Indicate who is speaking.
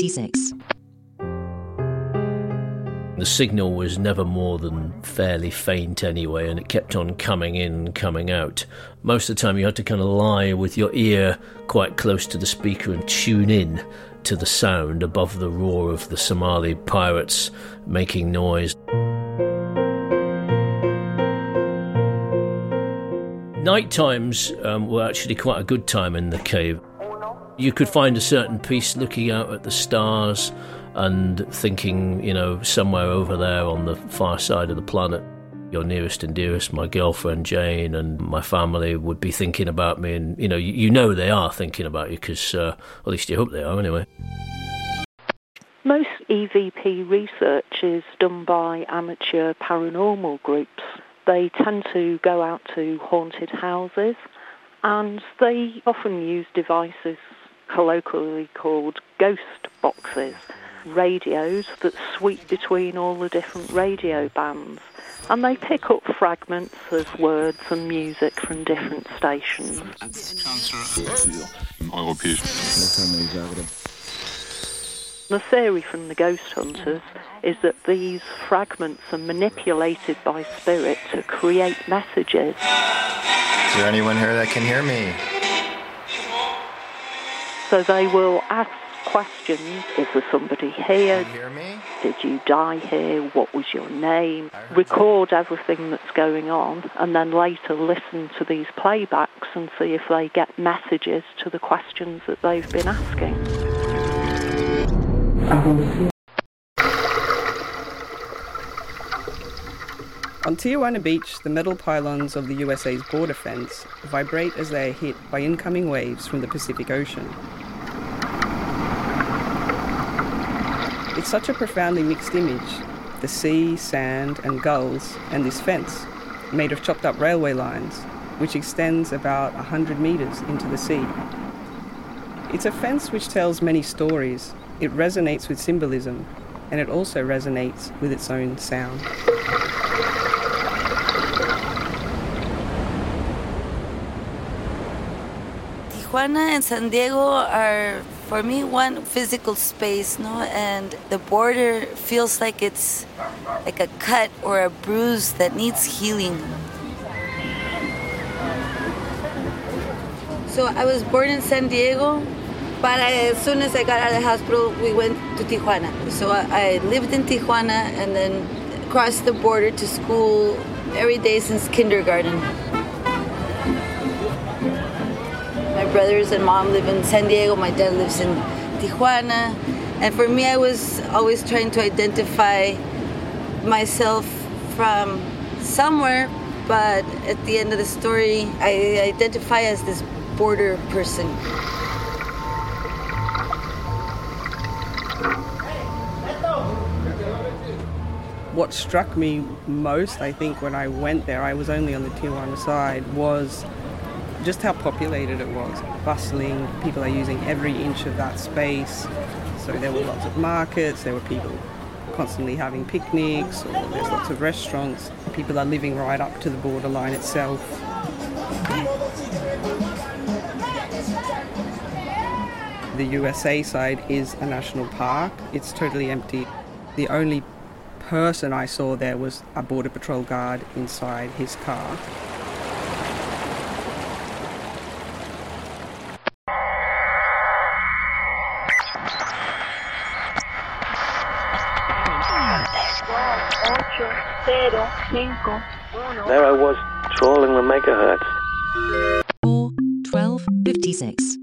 Speaker 1: 56.
Speaker 2: The signal was never more than fairly faint anyway, and it kept on coming in, coming out. Most of the time, you had to kind of lie with your ear quite close to the speaker and tune in to the sound above the roar of the Somali pirates making noise. Night times um, were actually quite a good time in the cave. You could find a certain peace looking out at the stars and thinking, you know, somewhere over there on the far side of the planet, your nearest and dearest, my girlfriend Jane and my family would be thinking about me. And, you know, you, you know they are thinking about you because, uh, at least you hope they are anyway.
Speaker 3: Most EVP research is done by amateur paranormal groups they tend to go out to haunted houses and they often use devices colloquially called ghost boxes, radios that sweep between all the different radio bands. And they pick up fragments of words and music from different stations. The theory from the ghost hunters is that these fragments are manipulated by spirit to create messages.
Speaker 4: Is there anyone here that can hear me?
Speaker 3: So they will ask questions. Is there somebody here?
Speaker 4: Can you hear me?
Speaker 3: Did you die here? What was your name? Record everything that's going on and then later listen to these playbacks and see if they get messages to the questions that they've been asking.
Speaker 5: On Tijuana Beach, the metal pylons of the USA's border fence vibrate as they are hit by incoming waves from the Pacific Ocean. Such a profoundly mixed image the sea, sand, and gulls, and this fence, made of chopped up railway lines, which extends about 100 metres into the sea. It's a fence which tells many stories, it resonates with symbolism, and it also resonates with its own sound.
Speaker 6: Tijuana and San Diego are, for me, one physical space, no? And the border feels like it's like a cut or a bruise that needs healing. So I was born in San Diego, but as soon as I got out of the hospital, we went to Tijuana. So I lived in Tijuana and then crossed the border to school every day since kindergarten. Brothers and mom live in San Diego. My dad lives in Tijuana. And for me, I was always trying to identify myself from somewhere, but at the end of the story, I identify as this border person.
Speaker 5: What struck me most, I think, when I went there, I was only on the Tijuana side, was just how populated it was. Bustling, people are using every inch of that space. So there were lots of markets, there were people constantly having picnics, or there's lots of restaurants. People are living right up to the borderline itself. The USA side is a national park. It's totally empty. The only person I saw there was a border patrol guard inside his car.
Speaker 7: There I was, trawling the megahertz.
Speaker 1: 4 12 56.